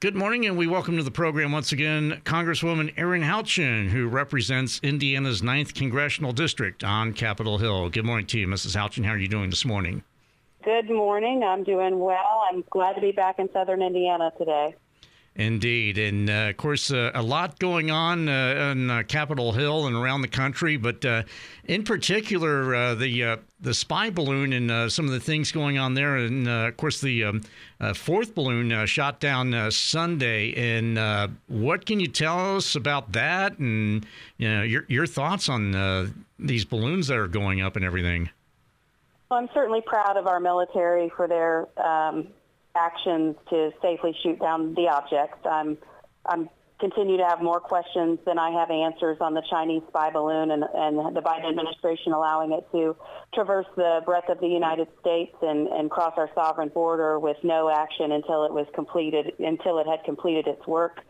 Good morning, and we welcome to the program once again Congresswoman Erin Houchin, who represents Indiana's 9th Congressional District on Capitol Hill. Good morning to you, Mrs. Houchin. How are you doing this morning? Good morning. I'm doing well. I'm glad to be back in southern Indiana today. Indeed. And uh, of course, uh, a lot going on uh, on uh, Capitol Hill and around the country, but uh, in particular, uh, the the spy balloon and some of the things going on there. And of course, the um, fourth balloon shot down Sunday. And what can you tell us about that and you know, your, your thoughts on these balloons that are going up and everything? Well, I'm certainly proud of our military for their um, actions to safely shoot down the objects. I'm, I'm continue to have more questions than I have answers on the Chinese spy balloon and, and the Biden administration allowing it to traverse the breadth of the United States and, and cross our sovereign border with no action until it was completed, until it had completed its work.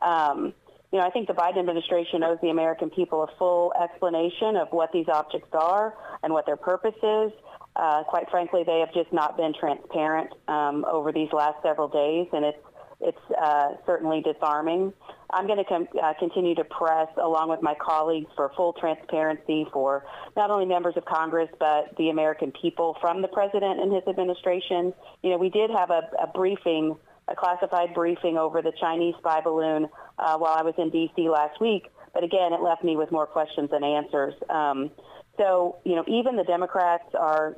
Um, you know, I think the Biden administration owes the American people a full explanation of what these objects are and what their purpose is. Uh, quite frankly, they have just not been transparent um, over these last several days, and it's it's uh, certainly disarming. I'm going to com- uh, continue to press, along with my colleagues, for full transparency for not only members of Congress but the American people from the president and his administration. You know, we did have a, a briefing, a classified briefing over the Chinese spy balloon uh, while I was in D.C. last week, but again, it left me with more questions than answers. Um, so, you know, even the Democrats are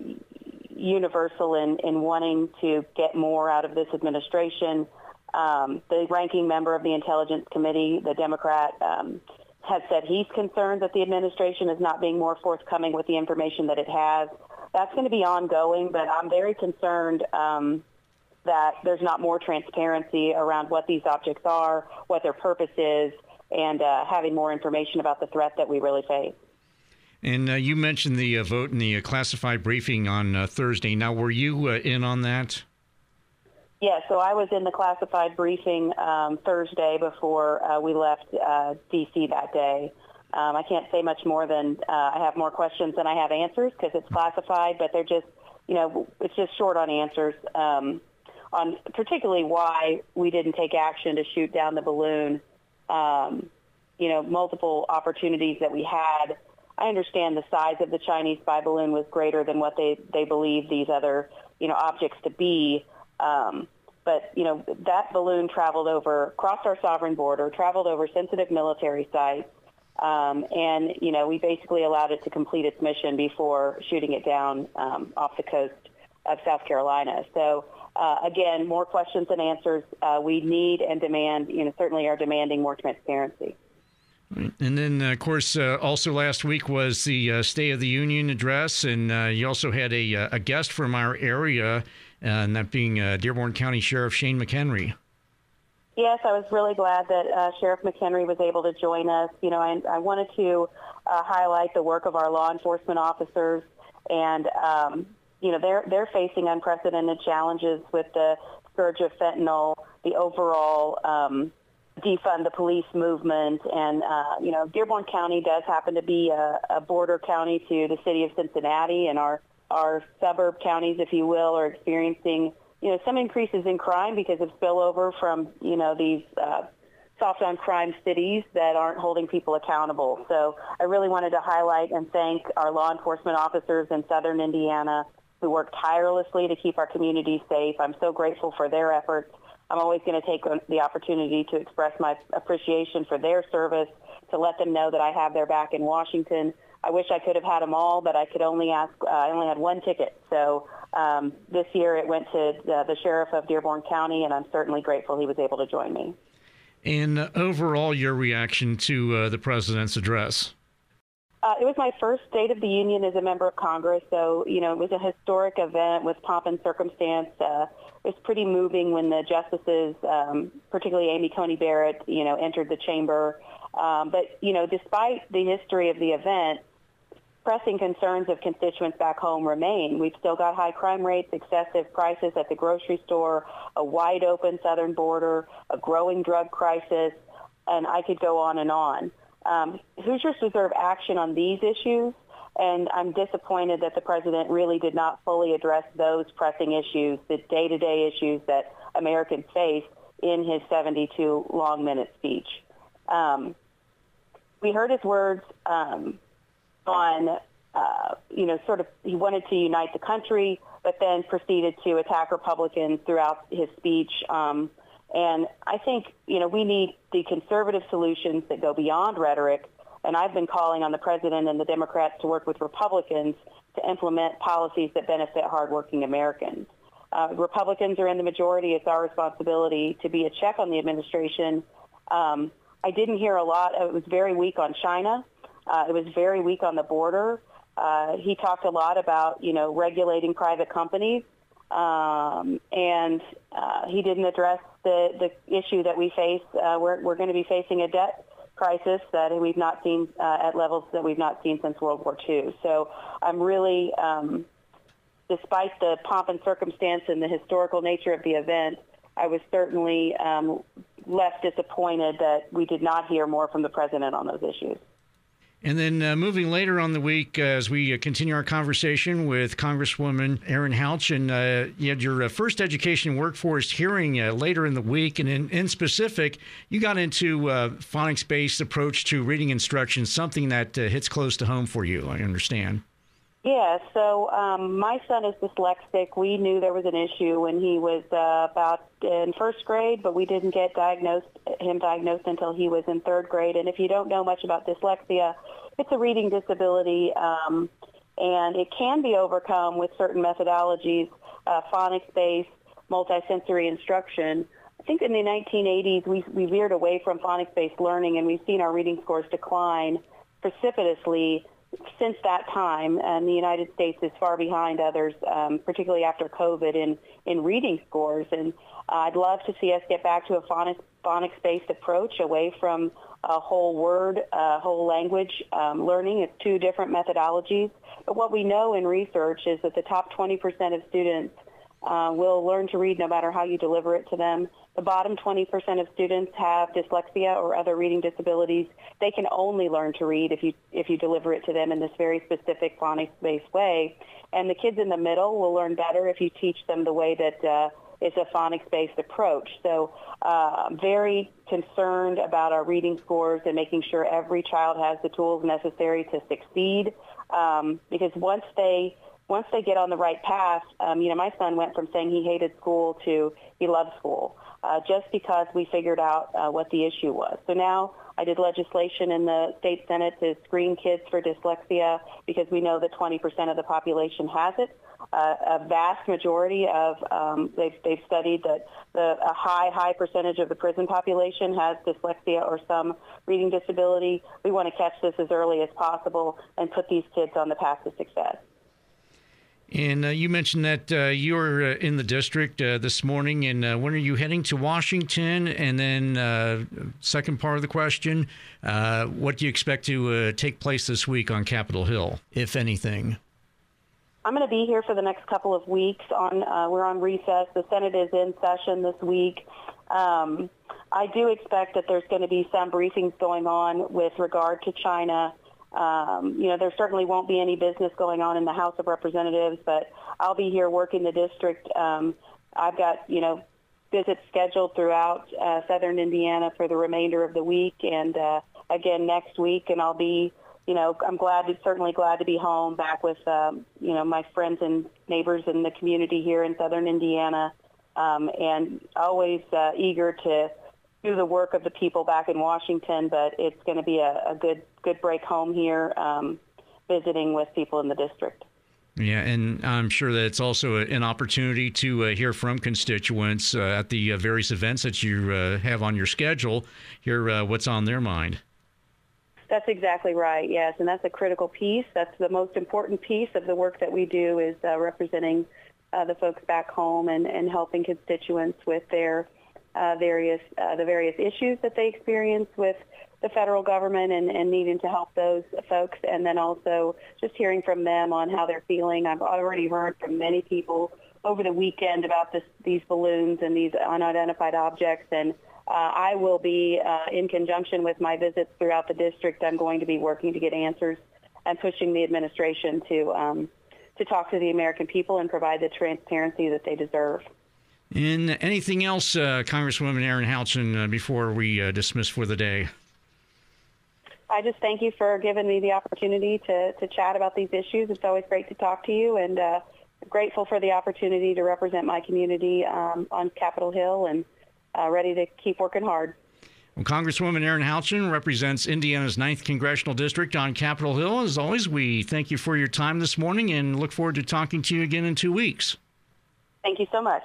universal in, in wanting to get more out of this administration. Um, the ranking member of the Intelligence Committee, the Democrat, um, has said he's concerned that the administration is not being more forthcoming with the information that it has. That's going to be ongoing, but I'm very concerned um, that there's not more transparency around what these objects are, what their purpose is, and uh, having more information about the threat that we really face. And uh, you mentioned the uh, vote in the uh, classified briefing on uh, Thursday. Now, were you uh, in on that? Yeah, so I was in the classified briefing um, Thursday before uh, we left D.C. that day. Um, I can't say much more than I have more questions than I have answers because it's classified, but they're just, you know, it's just short on answers um, on particularly why we didn't take action to shoot down the balloon. Um, you know, multiple opportunities that we had I understand the size of the Chinese spy balloon was greater than what they, they believe these other, you know, objects to be. Um, but, you know, that balloon traveled over, crossed our sovereign border, traveled over sensitive military sites, um, and, you know, we basically allowed it to complete its mission before shooting it down um, off the coast of South Carolina. So, uh, again, more questions than answers. Uh, we need and demand, you know, certainly are demanding more transparency. And then, uh, of course, uh, also last week was the uh, State of the Union address, and uh, you also had a, uh, a guest from our area, uh, and that being Dearborn County Sheriff Shane McHenry. Yes, I was really glad that Sheriff McHenry was able to join us. You know, I, I wanted to highlight the work of our law enforcement officers, and um, you know, they're they're facing unprecedented challenges with the scourge of fentanyl, the overall um, defund the police movement. And, uh, you know, Dearborn County does happen to be a, a border county to the city of Cincinnati, and our, our suburb counties, if you will, are experiencing, you know, some increases in crime because of spillover from, you know, these uh, soft on crime cities that aren't holding people accountable. So I really wanted to highlight and thank our law enforcement officers in southern Indiana who work tirelessly to keep our communities safe. I'm so grateful for their efforts I'm always going to take the opportunity to express my appreciation for their service, to let them know that I have their back in Washington. I wish I could have had them all, but I could only ask. Uh, I only had one ticket, so um, this year it went to the, the sheriff of Dearborn County, and I'm certainly grateful he was able to join me. And uh, overall, your reaction to uh, the president's address? Uh, it was my first State of the Union as a member of Congress, so you know it was a historic event with pomp and circumstance. Uh, it was pretty moving when the justices, um, particularly Amy Coney Barrett, you know, entered the chamber. Um, but you know, despite the history of the event, pressing concerns of constituents back home remain. We've still got high crime rates, excessive prices at the grocery store, a wide open southern border, a growing drug crisis, and I could go on and on. Um, Hoosiers deserve action on these issues, and I'm disappointed that the president really did not fully address those pressing issues, the day-to-day issues that Americans face, in his 72 long minute speech. Um, we heard his words um, on, uh, you know, sort of he wanted to unite the country, but then proceeded to attack Republicans throughout his speech. Um, and I think, you know, we need the conservative solutions that go beyond rhetoric. And I've been calling on the president and the Democrats to work with Republicans to implement policies that benefit hardworking Americans. Uh, Republicans are in the majority. It's our responsibility to be a check on the administration. Um, I didn't hear a lot. It was very weak on China. Uh, it was very weak on the border. Uh, he talked a lot about, you know, regulating private companies, um, and uh, he didn't address the, the issue that we face. Uh, we're we're going to be facing a debt crisis that we've not seen uh, at levels that we've not seen since World War II. So I'm really, um, despite the pomp and circumstance and the historical nature of the event, I was certainly um, less disappointed that we did not hear more from the president on those issues. And then uh, moving later on the week, uh, as we uh, continue our conversation with Congresswoman Erin Houchin, and uh, you had your uh, first education workforce hearing uh, later in the week. And in, in specific, you got into phonics based approach to reading instruction, something that hits close to home for you, I understand. Yeah, so um, my son is dyslexic. We knew there was an issue when he was uh, about in first grade, but we didn't get diagnosed him diagnosed until he was in third grade. And if you don't know much about dyslexia, it's a reading disability, um, and it can be overcome with certain methodologies, uh, phonics-based, multisensory instruction. I think in the 1980s we, we veered away from phonics-based learning, and we've seen our reading scores decline precipitously since that time, and the United States is far behind others, um, particularly after COVID, in, in reading scores. And I'd love to see us get back to a phonics, phonics-based approach away from a whole word, uh, whole language um, learning. It's two different methodologies. But what we know in research is that the top 20% of students uh, will learn to read no matter how you deliver it to them. The bottom 20% of students have dyslexia or other reading disabilities. They can only learn to read if you if you deliver it to them in this very specific phonics-based way. And the kids in the middle will learn better if you teach them the way that uh, is a phonics-based approach. So uh, very concerned about our reading scores and making sure every child has the tools necessary to succeed. Um, because once they once they get on the right path, um, you know, my son went from saying he hated school to he loves school uh, just because we figured out uh, what the issue was. So now I did legislation in the state senate to screen kids for dyslexia because we know that 20% of the population has it. Uh, a vast majority of um, they've, they've studied that the, a high high percentage of the prison population has dyslexia or some reading disability. We want to catch this as early as possible and put these kids on the path to success. And uh, you mentioned that uh, you're uh, in the district uh, this morning, and uh, when are you heading to Washington? And then, uh, second part of the question, what do you expect to take place this week on Capitol Hill, if anything? I'm going to be here for the next couple of weeks. On we're on recess. The Senate is in session this week. Um, I do expect that there's going to be some briefings going on with regard to China um, you know, there certainly won't be any business going on in the House of Representatives, but I'll be here working the district. Um, I've got, you know, visits scheduled throughout uh, southern Indiana for the remainder of the week and uh, again next week. And I'll be, you know, I'm glad, to, certainly glad to be home back with, um, you know, my friends and neighbors in the community here in southern Indiana um, and always uh, eager to do the work of the people back in Washington, but it's going to be a, a good good break home here, um, visiting with people in the district. Yeah, and I'm sure that it's also an opportunity to uh, hear from constituents uh, at the uh, various events that you uh, have on your schedule. Hear uh, what's on their mind. That's exactly right. Yes, and that's a critical piece. That's the most important piece of the work that we do is uh, representing the folks back home and, and helping constituents with their uh, various uh, the various issues that they experience with the federal government and, and needing to help those folks, and then also just hearing from them on how they're feeling. I've already heard from many people over the weekend about this, these balloons and these unidentified objects, and uh, I will be uh, in conjunction with my visits throughout the district. I'm going to be working to get answers and pushing the administration to um, to talk to the American people and provide the transparency that they deserve. And anything else, uh, Congresswoman Erin Houchin, uh, before we uh, dismiss for the day? I just thank you for giving me the opportunity to, to chat about these issues. It's always great to talk to you and uh, grateful for the opportunity to represent my community um, on Capitol Hill and uh, ready to keep working hard. Well, Congresswoman Erin Houchin represents Indiana's 9th Congressional District on Capitol Hill. As always, we thank you for your time this morning and look forward to talking to you again in two weeks. Thank you so much.